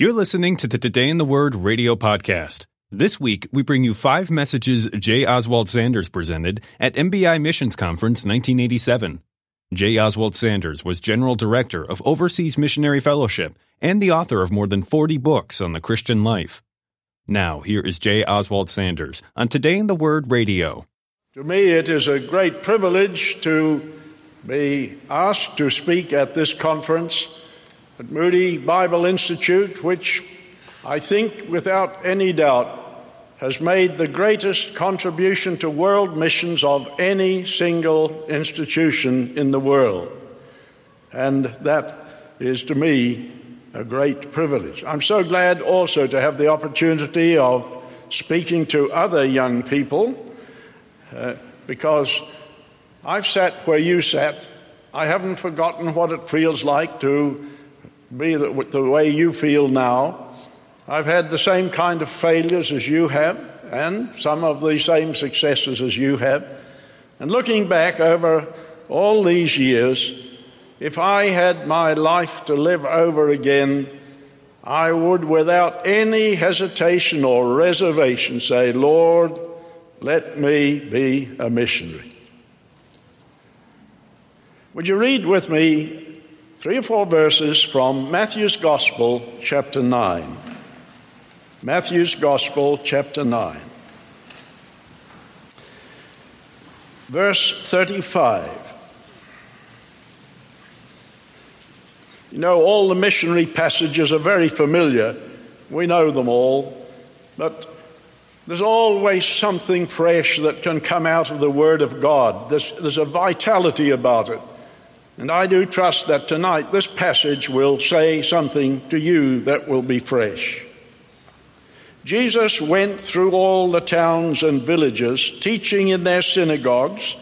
You're listening to the Today in the Word radio podcast. This week, we bring you five messages J. Oswald Sanders presented at MBI Missions Conference 1987. J. Oswald Sanders was General Director of Overseas Missionary Fellowship and the author of more than 40 books on the Christian life. Now, here is J. Oswald Sanders on Today in the Word radio. To me, it is a great privilege to be asked to speak at this conference at Moody Bible Institute, which I think without any doubt has made the greatest contribution to world missions of any single institution in the world. And that is to me a great privilege. I'm so glad also to have the opportunity of speaking to other young people uh, because I've sat where you sat. I haven't forgotten what it feels like to be the, the way you feel now. I've had the same kind of failures as you have, and some of the same successes as you have. And looking back over all these years, if I had my life to live over again, I would, without any hesitation or reservation, say, Lord, let me be a missionary. Would you read with me three or four verses from Matthew's Gospel, chapter 9? Matthew's Gospel, chapter 9. Verse 35. You know, all the missionary passages are very familiar. We know them all. But there's always something fresh that can come out of the Word of God. There's, there's a vitality about it. And I do trust that tonight this passage will say something to you that will be fresh. Jesus went through all the towns and villages, teaching in their synagogues,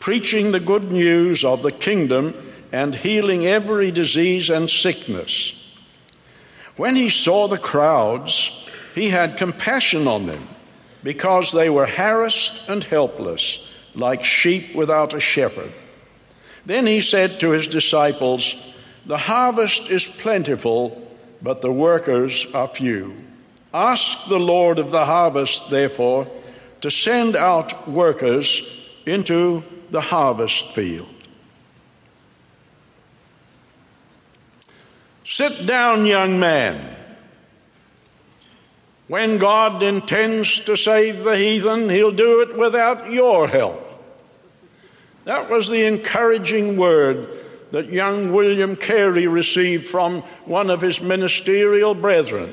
preaching the good news of the kingdom and healing every disease and sickness. When he saw the crowds, he had compassion on them because they were harassed and helpless, like sheep without a shepherd. Then he said to his disciples, The harvest is plentiful, but the workers are few. Ask the Lord of the harvest, therefore, to send out workers into the harvest field. Sit down, young man. When God intends to save the heathen, he'll do it without your help. That was the encouraging word that young William Carey received from one of his ministerial brethren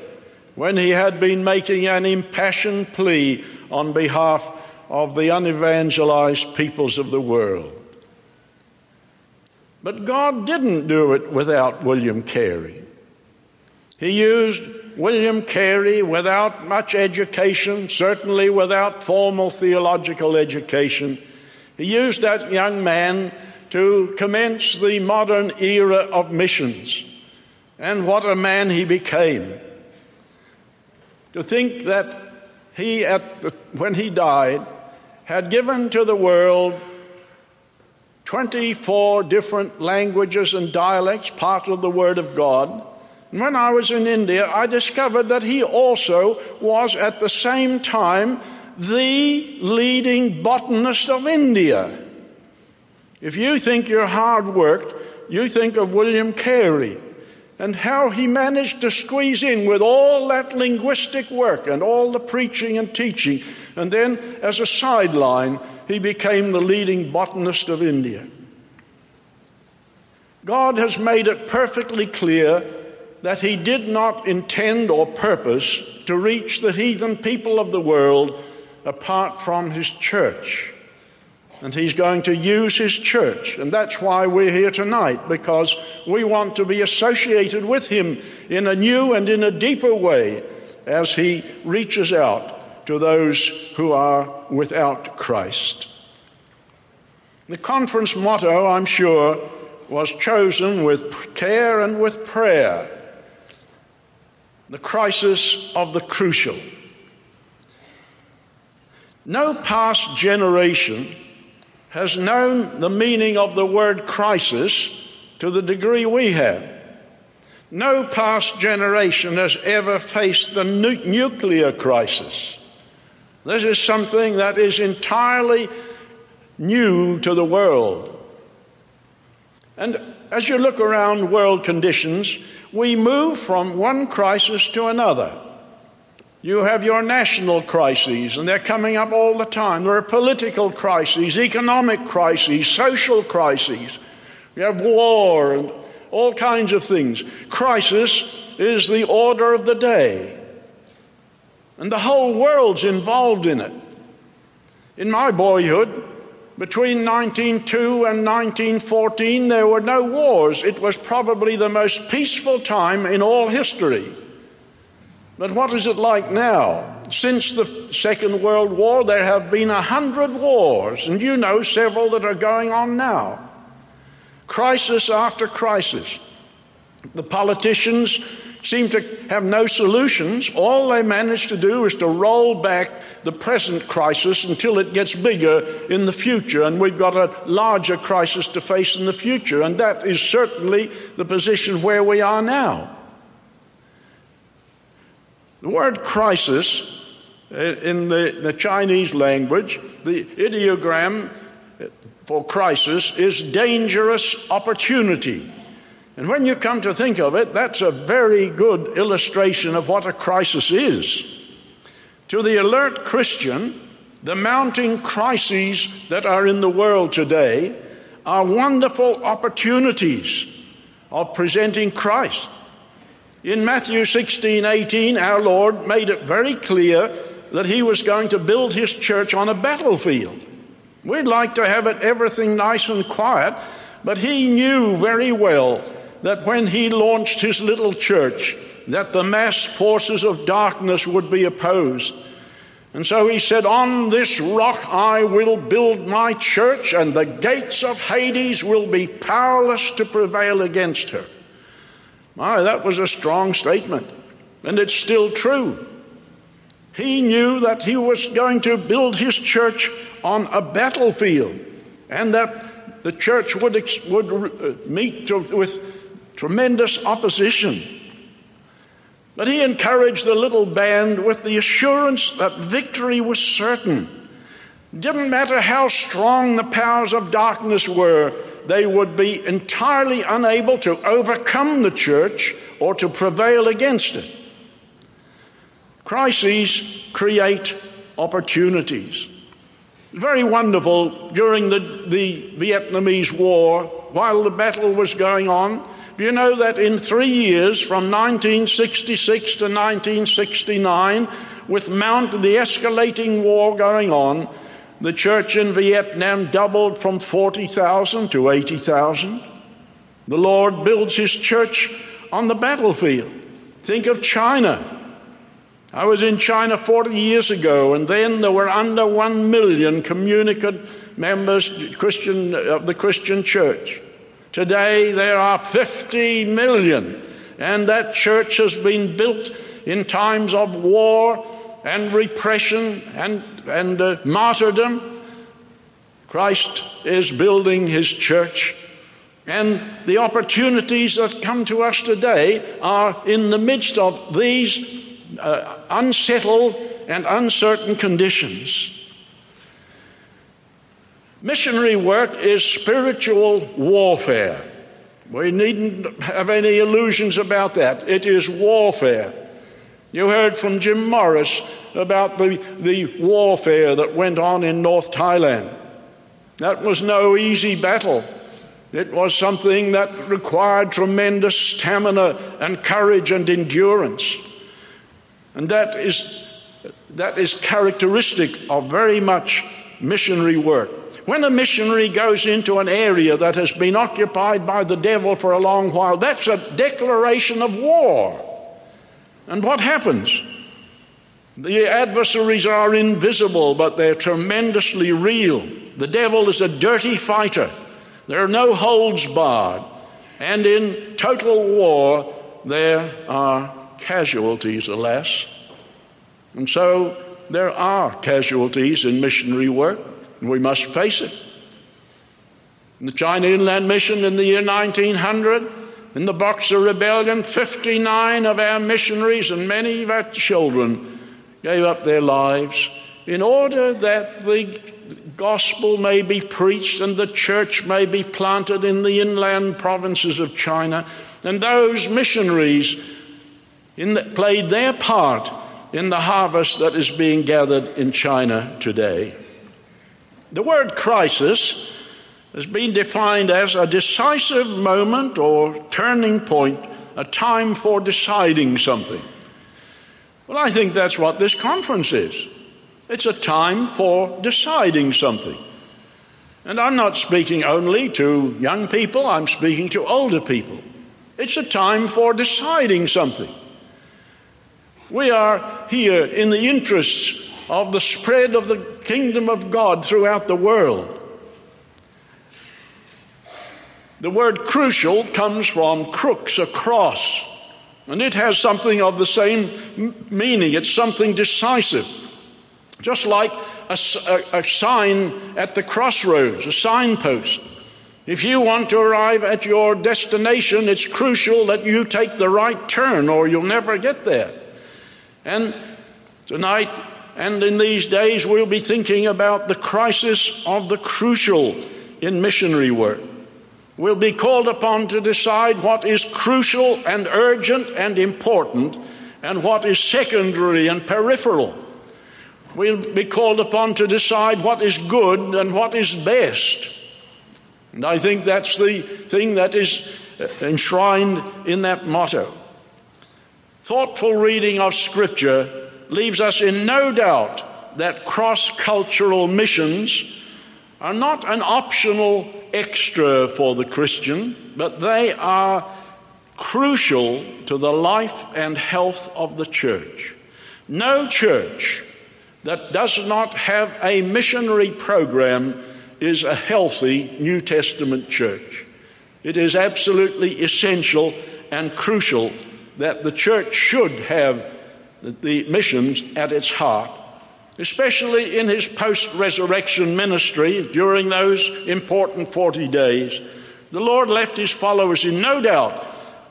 when he had been making an impassioned plea on behalf of the unevangelized peoples of the world. But God didn't do it without William Carey. He used William Carey without much education, certainly without formal theological education. He used that young man to commence the modern era of missions. And what a man he became. To think that he, the, when he died, had given to the world 24 different languages and dialects, part of the Word of God. And when I was in India, I discovered that he also was at the same time the leading botanist of India. If you think you're hard worked, you think of William Carey and how he managed to squeeze in with all that linguistic work and all the preaching and teaching. And then, as a sideline, he became the leading botanist of India. God has made it perfectly clear that he did not intend or purpose to reach the heathen people of the world apart from his church. And he's going to use his church. And that's why we're here tonight, because we want to be associated with him in a new and in a deeper way as he reaches out to those who are without Christ. The conference motto, I'm sure, was chosen with care and with prayer. The crisis of the crucial. No past generation has known the meaning of the word crisis to the degree we have. No past generation has ever faced the nu- nuclear crisis. This is something that is entirely new to the world. And as you look around world conditions, we move from one crisis to another. You have your national crises, and they're coming up all the time. There are political crises, economic crises, social crises. We have war and all kinds of things. Crisis is the order of the day. And the whole world's involved in it. In my boyhood, between 1902 and 1914, there were no wars. It was probably the most peaceful time in all history. But what is it like now? Since the Second World War, there have been a hundred wars, and you know several that are going on now. Crisis after crisis. The politicians seem to have no solutions. All they manage to do is to roll back the present crisis until it gets bigger in the future, and we've got a larger crisis to face in the future, and that is certainly the position where we are now. The word crisis uh, in the, the Chinese language, the ideogram for crisis is dangerous opportunity. And when you come to think of it, that's a very good illustration of what a crisis is. To the alert Christian, the mounting crises that are in the world today are wonderful opportunities of presenting Christ. In Matthew 16 18, our Lord made it very clear that He was going to build His church on a battlefield. We'd like to have it everything nice and quiet, but He knew very well that when he launched his little church, that the massed forces of darkness would be opposed. And so he said, On this rock I will build my church, and the gates of Hades will be powerless to prevail against her. My, that was a strong statement, and it's still true. He knew that he was going to build his church on a battlefield, and that the church would, would uh, meet to, with tremendous opposition. But he encouraged the little band with the assurance that victory was certain. Didn't matter how strong the powers of darkness were, they would be entirely unable to overcome the church or to prevail against it. Crises create opportunities. Very wonderful during the, the Vietnamese War, while the battle was going on, do you know that in three years, from 1966 to 1969, with Mount, the escalating war going on, the church in Vietnam doubled from 40,000 to 80,000. The Lord builds his church on the battlefield. Think of China. I was in China 40 years ago, and then there were under 1 million communicant members Christian, of the Christian church. Today there are 50 million, and that church has been built in times of war and repression and, and uh, martyrdom. Christ is building his church, and the opportunities that come to us today are in the midst of these uh, unsettled and uncertain conditions. Missionary work is spiritual warfare. We needn't have any illusions about that. It is warfare. You heard from Jim Morris about the, the warfare that went on in North Thailand. That was no easy battle. It was something that required tremendous stamina and courage and endurance. And that is, that is characteristic of very much missionary work. When a missionary goes into an area that has been occupied by the devil for a long while, that's a declaration of war. And what happens? The adversaries are invisible, but they're tremendously real. The devil is a dirty fighter. There are no holds barred. And in total war, there are casualties, alas. And so there are casualties in missionary work. And we must face it. The China Inland Mission in the year 1900 In the Boxer Rebellion, 59 of our missionaries and many of our children gave up their lives in order that the gospel may be preached and the church may be planted in the inland provinces of China. And those missionaries the, played their part in the harvest that is being gathered in China today. The word crisis has been defined as a decisive moment or turning point, a time for deciding something. Well, I think that's what this conference is. It's a time for deciding something. And I'm not speaking only to young people, I'm speaking to older people. It's a time for deciding something. We are here in the interests of the spread of the kingdom of God throughout the world. The word crucial comes from crux, a cross, and it has something of the same meaning. It's something decisive. Just like a, a, a sign at the crossroads, a signpost. If you want to arrive at your destination, it's crucial that you take the right turn or you'll never get there. And tonight and in these days, we'll be thinking about the crisis of the crucial in missionary work. We'll be called upon to decide what is crucial and urgent and important and what is secondary and peripheral. We'll be called upon to decide what is good and what is best. And I think that's the thing that is uh, enshrined in that motto. Thoughtful reading of Scripture leaves us in no doubt that cross cultural missions are not an optional extra for the Christian, but they are crucial to the life and health of the church. No church that does not have a missionary program is a healthy New Testament church. It is absolutely essential and crucial that the church should have the missions at its heart, especially in his post resurrection ministry during those important 40 days. The Lord left his followers in no doubt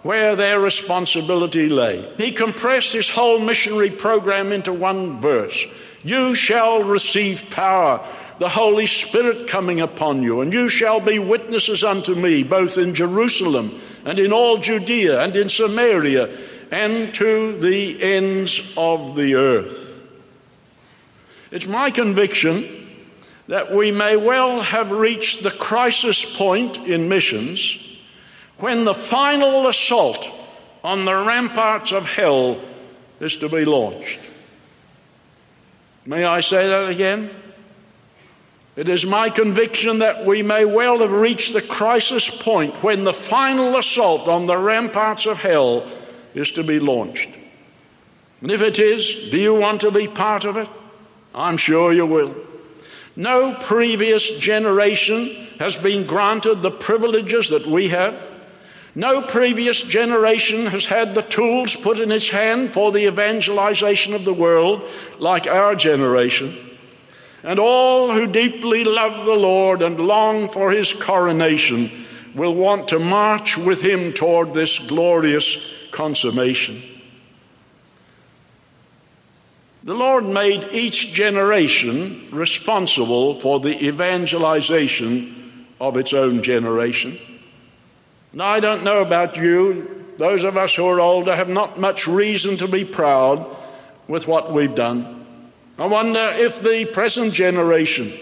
where their responsibility lay. He compressed his whole missionary program into one verse you shall receive power, the Holy Spirit coming upon you, and you shall be witnesses unto me, both in Jerusalem and in all Judea and in Samaria and to the ends of the earth. It's my conviction that we may well have reached the crisis point in missions when the final assault on the ramparts of hell is to be launched. May I say that again? It is my conviction that we may well have reached the crisis point when the final assault on the ramparts of hell is to be launched. And if it is, do you want to be part of it? I'm sure you will. No previous generation has been granted the privileges that we have. No previous generation has had the tools put in its hand for the evangelization of the world like our generation. And all who deeply love the Lord and long for his coronation will want to march with him toward this glorious consummation. The Lord made each generation responsible for the evangelization of its own generation. Now, I don't know about you. Those of us who are older have not much reason to be proud with what we've done. I wonder if the present generation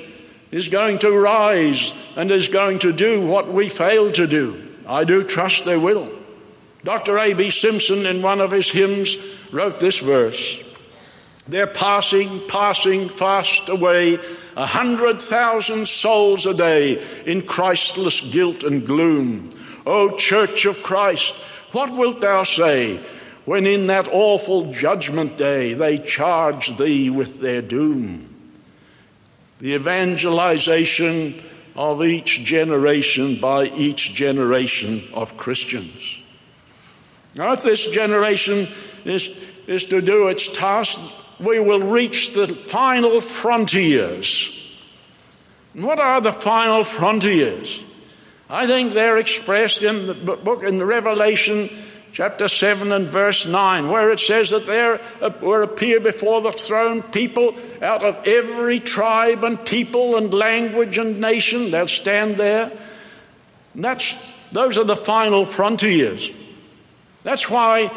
is going to rise and is going to do what we failed to do. I do trust they will. Dr. A.B. Simpson, in one of his hymns, wrote this verse They're passing, passing fast away, a hundred thousand souls a day in Christless guilt and gloom. O Church of Christ, what wilt thou say when in that awful judgment day they charge thee with their doom? The evangelization of each generation by each generation of Christians. Now, if this generation is, is to do its task, we will reach the final frontiers. And what are the final frontiers? I think they're expressed in the book in Revelation chapter 7 and verse 9, where it says that there will appear before the throne people out of every tribe and people and language and nation. They'll stand there. And that's, those are the final frontiers. That's why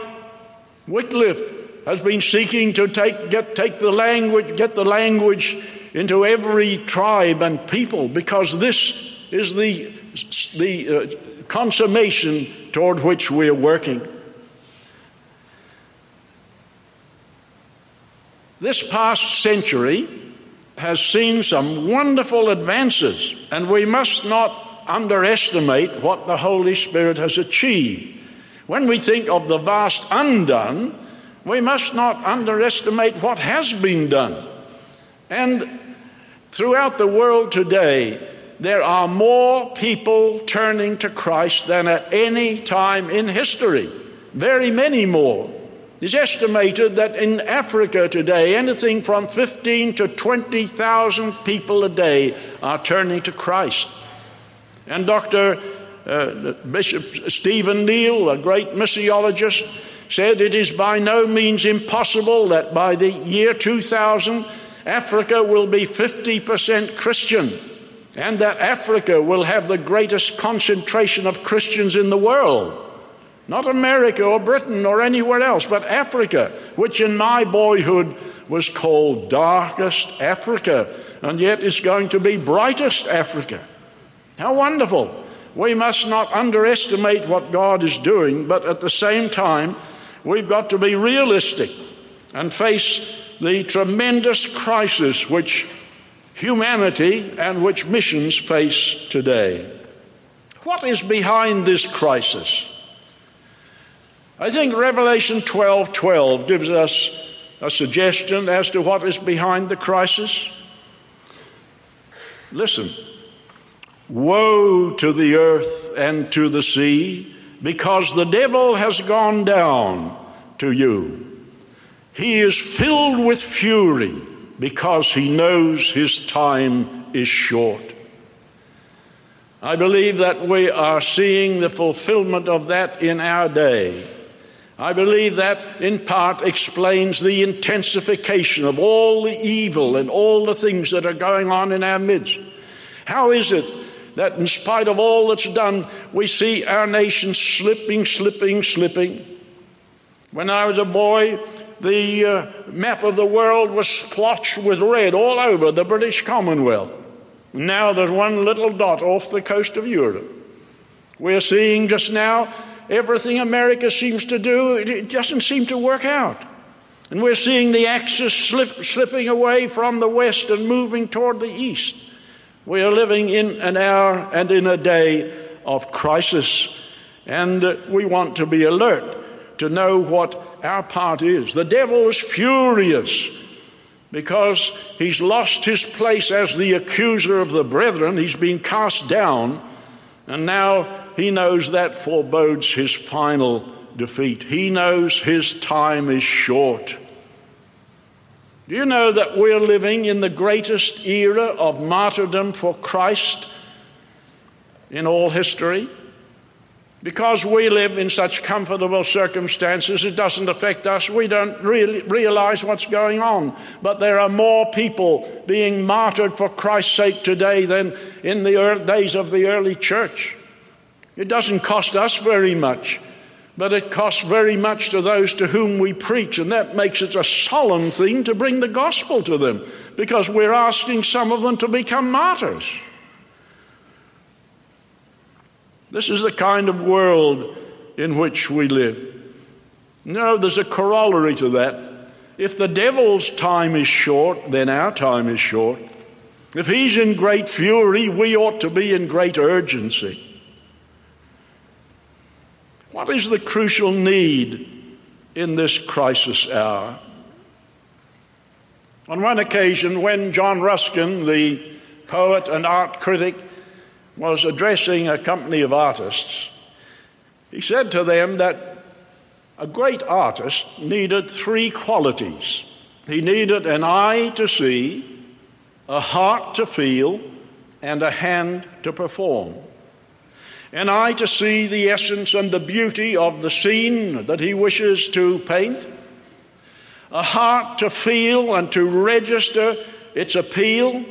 Wycliffe has been seeking to take, get, take the language, get the language into every tribe and people, because this is the the uh, consummation toward which we are working. This past century has seen some wonderful advances, and we must not underestimate what the Holy Spirit has achieved. When we think of the vast undone, we must not underestimate what has been done. And throughout the world today, there are more people turning to Christ than at any time in history. Very many more. It's estimated that in Africa today, anything from 15 to 20,000 people a day are turning to Christ. And Dr. Uh, Bishop Stephen Neill, a great missiologist, said it is by no means impossible that by the year 2000, Africa will be 50% Christian and that Africa will have the greatest concentration of Christians in the world. Not America or Britain or anywhere else, but Africa, which in my boyhood was called darkest Africa, and yet is going to be brightest Africa. How wonderful! We must not underestimate what God is doing, but at the same time, we've got to be realistic and face the tremendous crisis which humanity and which missions face today. What is behind this crisis? I think Revelation 12 12 gives us a suggestion as to what is behind the crisis. Listen. Woe to the earth and to the sea, because the devil has gone down to you. He is filled with fury because he knows his time is short. I believe that we are seeing the fulfillment of that in our day. I believe that in part explains the intensification of all the evil and all the things that are going on in our midst. How is it that, in spite of all that's done, we see our nation slipping, slipping, slipping? When I was a boy, the uh, map of the world was splotched with red all over the British Commonwealth. Now there's one little dot off the coast of Europe. We're seeing just now everything America seems to do, it doesn't seem to work out. And we're seeing the axis slip, slipping away from the west and moving toward the east. We are living in an hour and in a day of crisis, and we want to be alert to know what our part is. The devil is furious because he's lost his place as the accuser of the brethren. He's been cast down, and now he knows that forebodes his final defeat. He knows his time is short. Do you know that we're living in the greatest era of martyrdom for Christ in all history? Because we live in such comfortable circumstances, it doesn't affect us. We don't really realize what's going on. But there are more people being martyred for Christ's sake today than in the days of the early church. It doesn't cost us very much, but it costs very much to those to whom we preach, and that makes it a solemn thing to bring the gospel to them because we're asking some of them to become martyrs. This is the kind of world in which we live. No, there's a corollary to that. If the devil's time is short, then our time is short. If he's in great fury, we ought to be in great urgency. What is the crucial need in this crisis hour? On one occasion, when John Ruskin, the poet and art critic, was addressing a company of artists, he said to them that a great artist needed three qualities. He needed an eye to see, a heart to feel, and a hand to perform. an eye to see the essence and the beauty of the scene that he wishes to paint, a heart to feel and to register its appeal,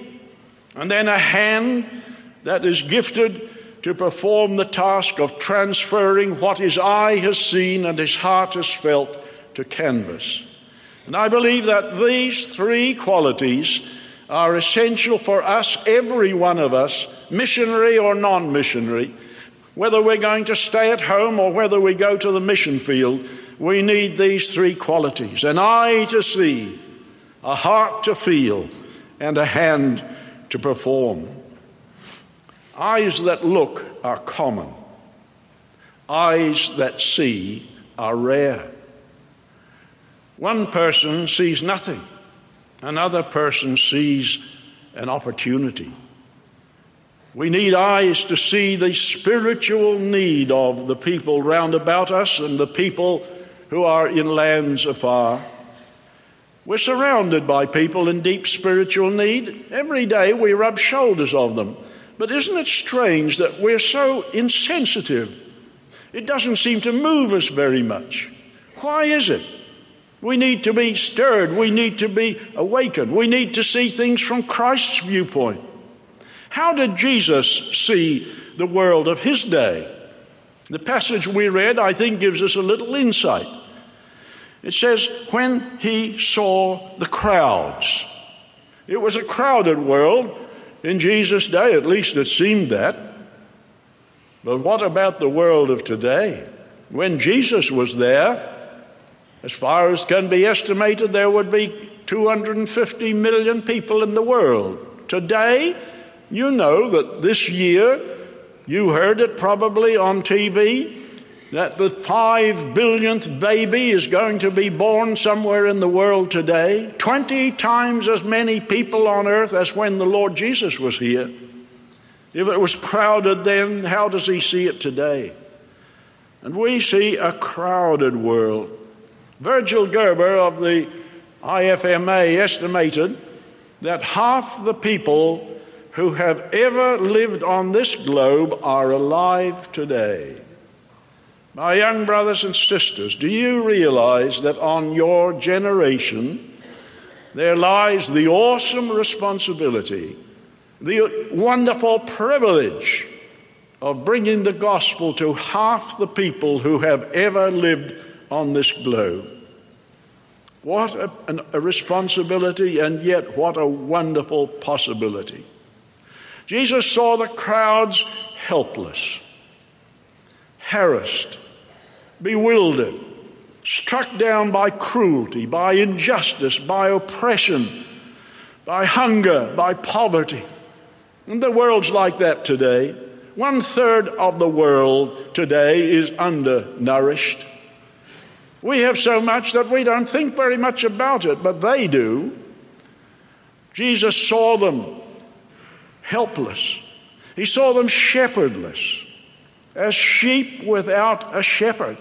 and then a hand that is gifted to perform the task of transferring what his eye has seen and his heart has felt to canvas. And I believe that these three qualities are essential for us, every one of us, missionary or non missionary, whether we're going to stay at home or whether we go to the mission field. We need these three qualities an eye to see, a heart to feel, and a hand to perform. Eyes that look are common, eyes that see are rare. One person sees nothing, another person sees an opportunity. We need eyes to see the spiritual need of the people round about us and the people who are in lands afar. We're surrounded by people in deep spiritual need. Every day we rub shoulders of them. But isn't it strange that we're so insensitive? It doesn't seem to move us very much. Why is it? We need to be stirred. We need to be awakened. We need to see things from Christ's viewpoint. How did Jesus see the world of his day? The passage we read, I think, gives us a little insight. It says, when he saw the crowds. It was a crowded world in Jesus' day, at least it seemed that. But what about the world of today? When Jesus was there, as far as can be estimated, there would be 250 million people in the world. Today, you know that this year, you heard it probably on TV, that the five billionth baby is going to be born somewhere in the world today. 20 times as many people on earth as when the Lord Jesus was here. If it was crowded then, how does he see it today? And we see a crowded world. Virgil Gerber of the IFMA estimated that half the people who have ever lived on this globe are alive today. My young brothers and sisters, do you realize that on your generation there lies the awesome responsibility, the wonderful privilege of bringing the gospel to half the people who have ever lived on this globe? What a, an, a responsibility, and yet what a wonderful possibility. Jesus saw the crowds helpless, harassed, bewildered, struck down by cruelty, by injustice, by oppression, by hunger, by poverty. And the world's like that today. One third of the world today is undernourished. We have so much that we don't think very much about it, but they do. Jesus saw them helpless. He saw them shepherdless, as sheep without a shepherd.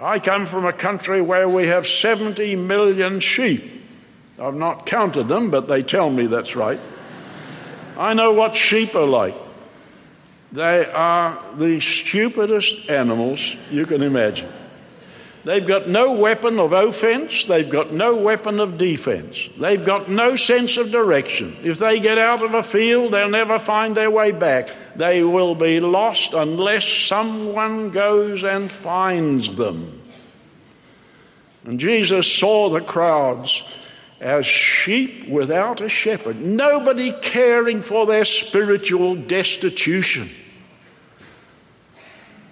I come from a country where we have 70 million sheep. I've not counted them, but they tell me that's right. I know what sheep are like. They are the stupidest animals you can imagine. They've got no weapon of offense. They've got no weapon of defense. They've got no sense of direction. If they get out of a field, they'll never find their way back. They will be lost unless someone goes and finds them. And Jesus saw the crowds as sheep without a shepherd, nobody caring for their spiritual destitution.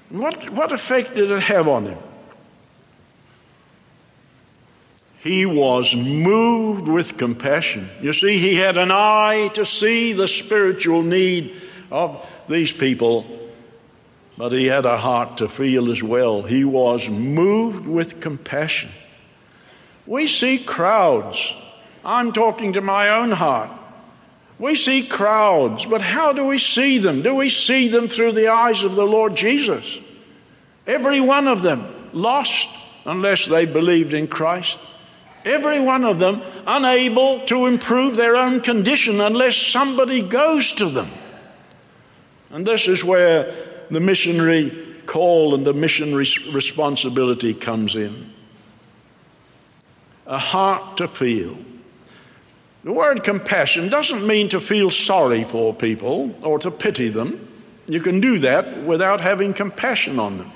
What, what effect did it have on him? He was moved with compassion. You see, he had an eye to see the spiritual need of these people, but he had a heart to feel as well. He was moved with compassion. We see crowds. I'm talking to my own heart. We see crowds, but how do we see them? Do we see them through the eyes of the Lord Jesus? Every one of them lost unless they believed in Christ. Every one of them unable to improve their own condition unless somebody goes to them. And this is where the missionary call and the missionary responsibility comes in. A heart to feel. The word compassion doesn't mean to feel sorry for people or to pity them. You can do that without having compassion on them.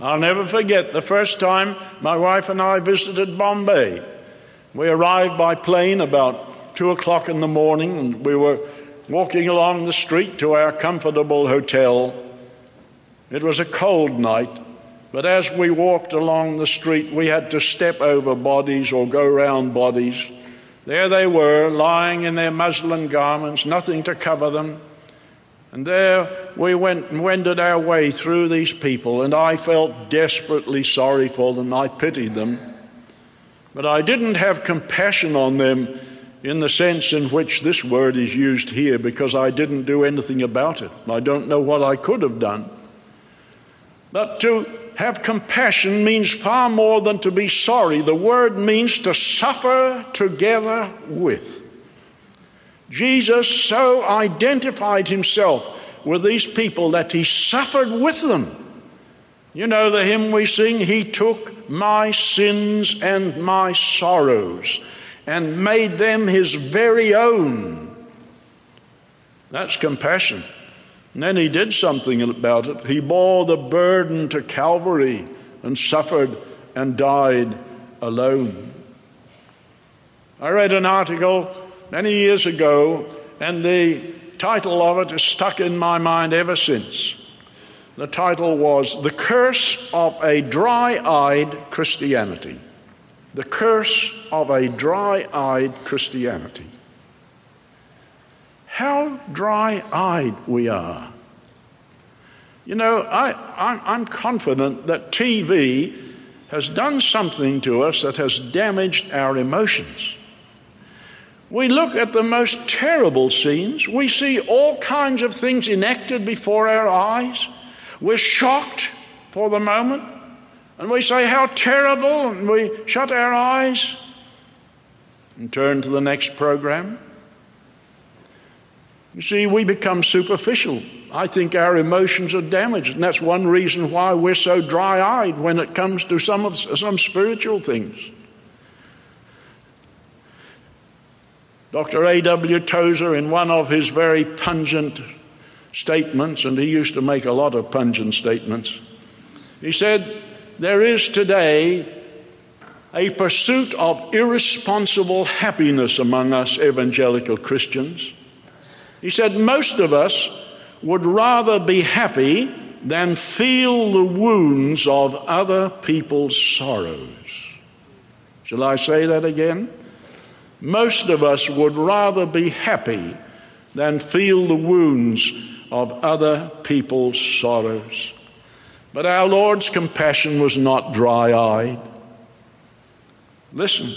I'll never forget the first time my wife and I visited Bombay. We arrived by plane about two o'clock in the morning, and we were walking along the street to our comfortable hotel. It was a cold night, but as we walked along the street, we had to step over bodies or go round bodies. There they were, lying in their muslin garments, nothing to cover them. And there we went and wended our way through these people, and I felt desperately sorry for them. I pitied them. But I didn't have compassion on them in the sense in which this word is used here because I didn't do anything about it. I don't know what I could have done. But to have compassion means far more than to be sorry. The word means to suffer together with. Jesus so identified himself with these people that he suffered with them. You know the hymn we sing, He took my sins and my sorrows and made them His very own. That's compassion. And then He did something about it. He bore the burden to Calvary and suffered and died alone. I read an article many years ago, and the title of it has stuck in my mind ever since. The title was The Curse of a Dry Eyed Christianity. The Curse of a Dry Eyed Christianity. How dry eyed we are. You know, I, I'm confident that TV has done something to us that has damaged our emotions. We look at the most terrible scenes. We see all kinds of things enacted before our eyes. We're shocked for the moment. And we say, How terrible! And we shut our eyes and turn to the next program. You see, we become superficial. I think our emotions are damaged, and that's one reason why we're so dry eyed when it comes to some, of, some spiritual things. Dr. A.W. Tozer, in one of his very pungent statements, and he used to make a lot of pungent statements, he said, There is today a pursuit of irresponsible happiness among us evangelical Christians. He said, Most of us would rather be happy than feel the wounds of other people's sorrows. Shall I say that again? Most of us would rather be happy than feel the wounds of other people's sorrows. But our Lord's compassion was not dry eyed. Listen,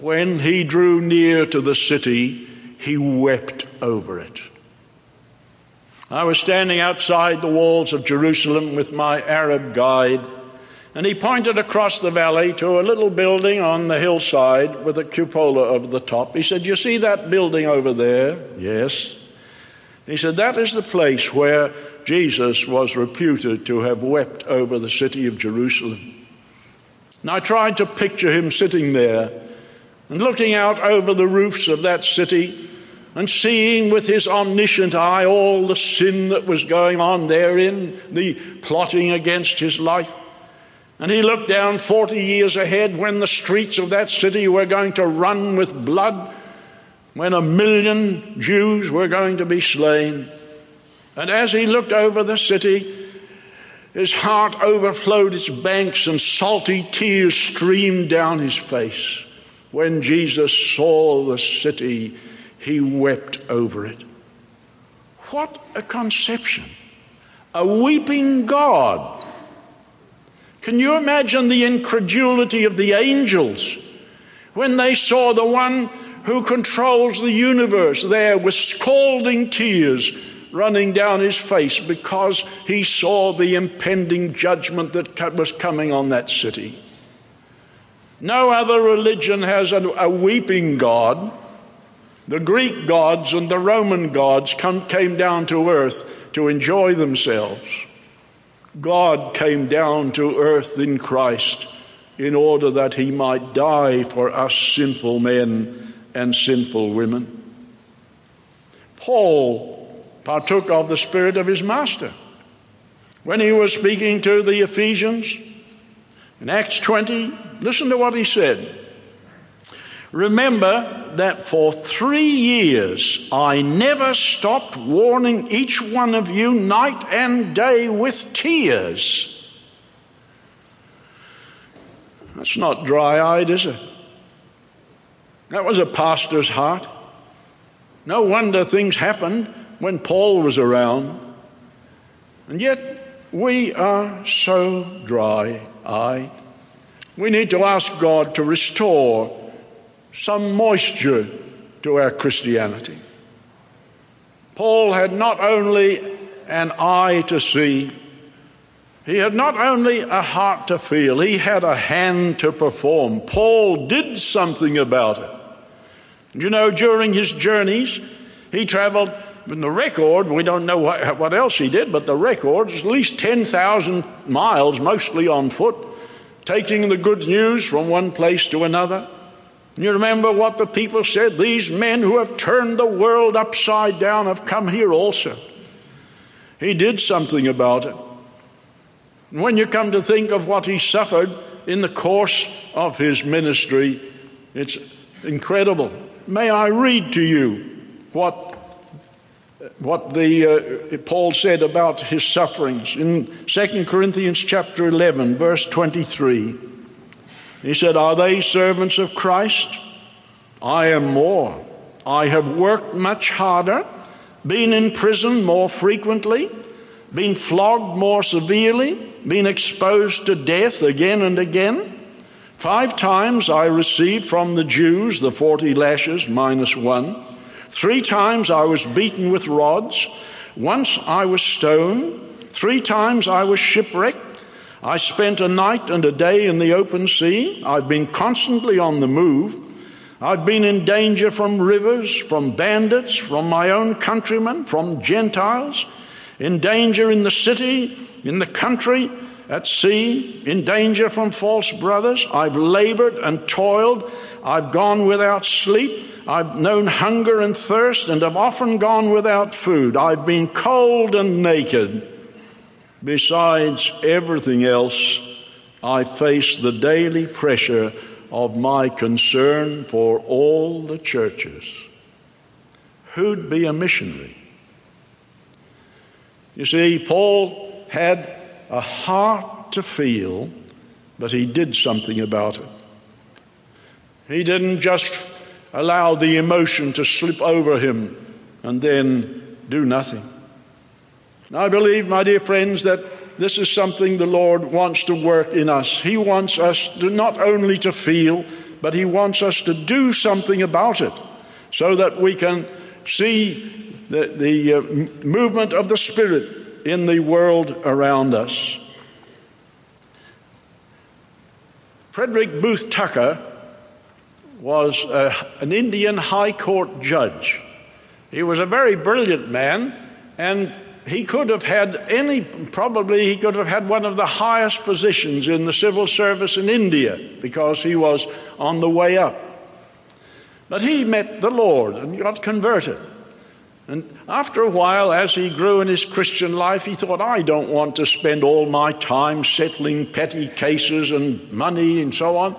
when he drew near to the city, he wept over it. I was standing outside the walls of Jerusalem with my Arab guide and he pointed across the valley to a little building on the hillside with a cupola over the top. He said, You see that building over there? Yes. He said, That is the place where Jesus was reputed to have wept over the city of Jerusalem. And I tried to picture him sitting there and looking out over the roofs of that city and seeing with his omniscient eye all the sin that was going on therein, the plotting against his life. And he looked down 40 years ahead when the streets of that city were going to run with blood, when a million Jews were going to be slain. And as he looked over the city, his heart overflowed its banks and salty tears streamed down his face. When Jesus saw the city, he wept over it. What a conception! A weeping God can you imagine the incredulity of the angels when they saw the one who controls the universe there with scalding tears running down his face because he saw the impending judgment that was coming on that city? No other religion has a, weeping God. The Greek gods and the Roman gods come, came down to earth to enjoy themselves. God came down to earth in Christ in order that he might die for us sinful men and sinful women. Paul partook of the spirit of his master. When he was speaking to the Ephesians in Acts 20, listen to what he said. Remember that for three years I never stopped warning each one of you night and day with tears. That's not dry eyed, is it? That was a pastor's heart. No wonder things happened when Paul was around. And yet we are so dry eyed. We need to ask God to restore some moisture to our Christianity. Paul had not only an eye to see, he had not only a heart to feel, he had a hand to perform. Paul did something about it. You know, during his journeys, he traveled, in the record, we don't know what else he did, but the record is at least 10,000 miles, mostly on foot, taking the good news from one place to another. You remember what the people said? These men who have turned the world upside down have come here also. He did something about it. And when you come to think of what he suffered in the course of his ministry, it's incredible. May I read to you what, what the, uh, Paul said about his sufferings in 2 Corinthians chapter 11, verse 23. He said, Are they servants of Christ? I am more. I have worked much harder, been in prison more frequently, been flogged more severely, been exposed to death again and again. Five times I received from the Jews the 40 lashes minus one. Three times I was beaten with rods. Once I was stoned. Three times I was shipwrecked. I spent a night and a day in the open sea. I've been constantly on the move. I've been in danger from rivers, from bandits, from my own countrymen, from Gentiles, in danger in the city, in the country, at sea, in danger from false brothers. I've labored and toiled. I've gone without sleep. I've known hunger and thirst and have often gone without food. I've been cold and naked. Besides everything else, I face the daily pressure of my concern for all the churches. Who'd be a missionary? You see, Paul had a heart to feel, but he did something about it. He didn't just allow the emotion to slip over him and then do nothing. I believe, my dear friends, that this is something the Lord wants to work in us. He wants us to not only to feel, but He wants us to do something about it so that we can see the, the uh, movement of the Spirit in the world around us. Frederick Booth Tucker was uh, an Indian High Court judge. He was a very brilliant man, and he could have had any, probably he could have had one of the highest positions in the civil service in India because he was on the way up. But he met the Lord and got converted. And after a while, as he grew in his Christian life, he thought, I don't want to spend all my time settling petty cases and money and so on.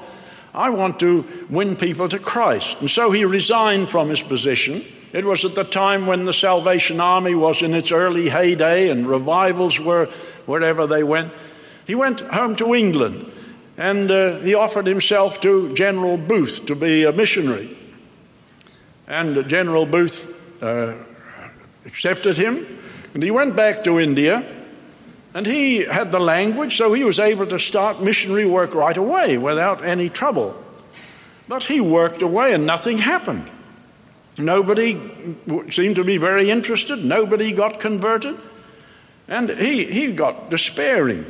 I want to win people to Christ. And so he resigned from his position it was at the time when the Salvation Army was in its early heyday and revivals were wherever they went. He went home to England and uh, he offered himself to General Booth to be a missionary. And General Booth uh, accepted him and he went back to India. And he had the language, so he was able to start missionary work right away without any trouble. But he worked away and nothing happened. Nobody seemed to be very interested. Nobody got converted. And he, he got despairing.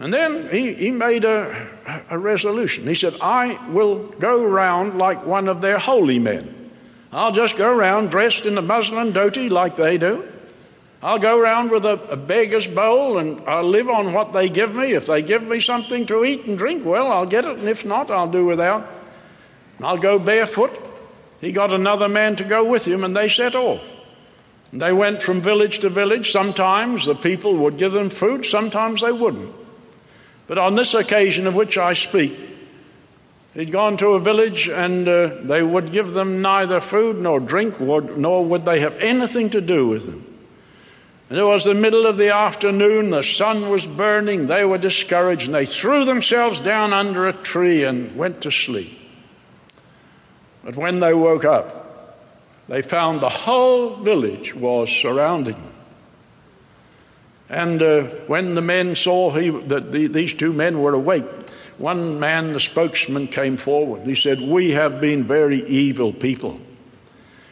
And then he, he made a, a resolution. He said, I will go around like one of their holy men. I'll just go around dressed in the muslin dhoti like they do. I'll go around with a, a, beggar's bowl and I'll live on what they give me. If they give me something to eat and drink, well, I'll get it, and if not, I'll do without. I'll go barefoot. He got another man to go with him, and they set off. And they went from village to village. Sometimes the people would give them food, sometimes they wouldn't. But on this occasion of which I speak, he'd gone to a village and uh, they would give them neither food nor drink, nor would they have anything to do with them. And it was the middle of the afternoon, the sun was burning, they were discouraged, and they threw themselves down under a tree and went to sleep. But when they woke up, they found the whole village was surrounding them. And uh, when the men saw he, that the, these two men were awake, one man, the spokesman, came forward. He said, We have been very evil people.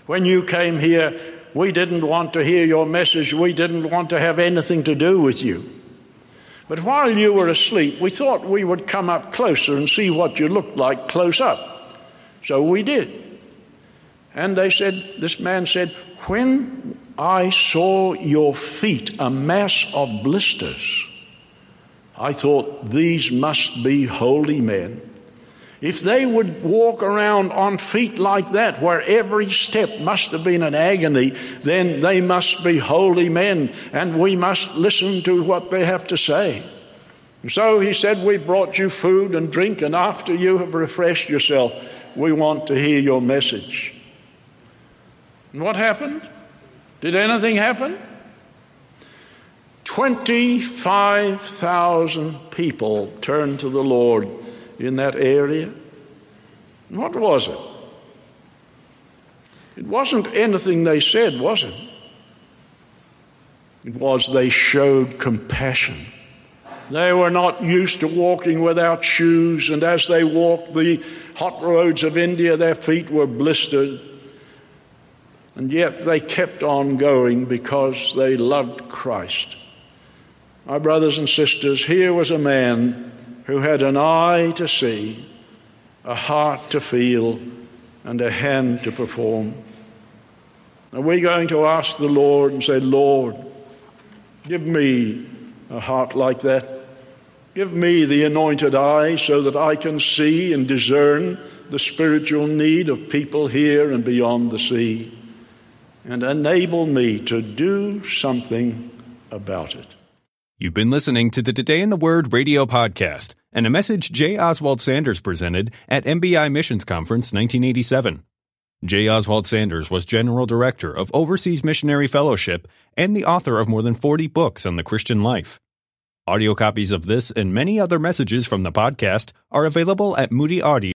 When you came here, we didn't want to hear your message. We didn't want to have anything to do with you. But while you were asleep, we thought we would come up closer and see what you looked like close up. So we did. And they said, This man said, When I saw your feet, a mass of blisters, I thought, These must be holy men. If they would walk around on feet like that, where every step must have been an agony, then they must be holy men, and we must listen to what they have to say. So he said, We brought you food and drink, and after you have refreshed yourself, we want to hear your message. And what happened? Did anything happen? 25,000 people turned to the Lord in that area. And what was it? It wasn't anything they said, was it? It was they showed compassion. They were not used to walking without shoes, and as they walked the hot roads of India, their feet were blistered. And yet they kept on going because they loved Christ. My brothers and sisters, here was a man who had an eye to see, a heart to feel, and a hand to perform. Are we going to ask the Lord and say, Lord, give me a heart like that? Give me the anointed eye so that I can see and discern the spiritual need of people here and beyond the sea, and enable me to do something about it. You've been listening to the Today in the Word radio podcast and a message J. Oswald Sanders presented at MBI Missions Conference 1987. J. Oswald Sanders was General Director of Overseas Missionary Fellowship and the author of more than 40 books on the Christian life. Audio copies of this and many other messages from the podcast are available at Moody Audio.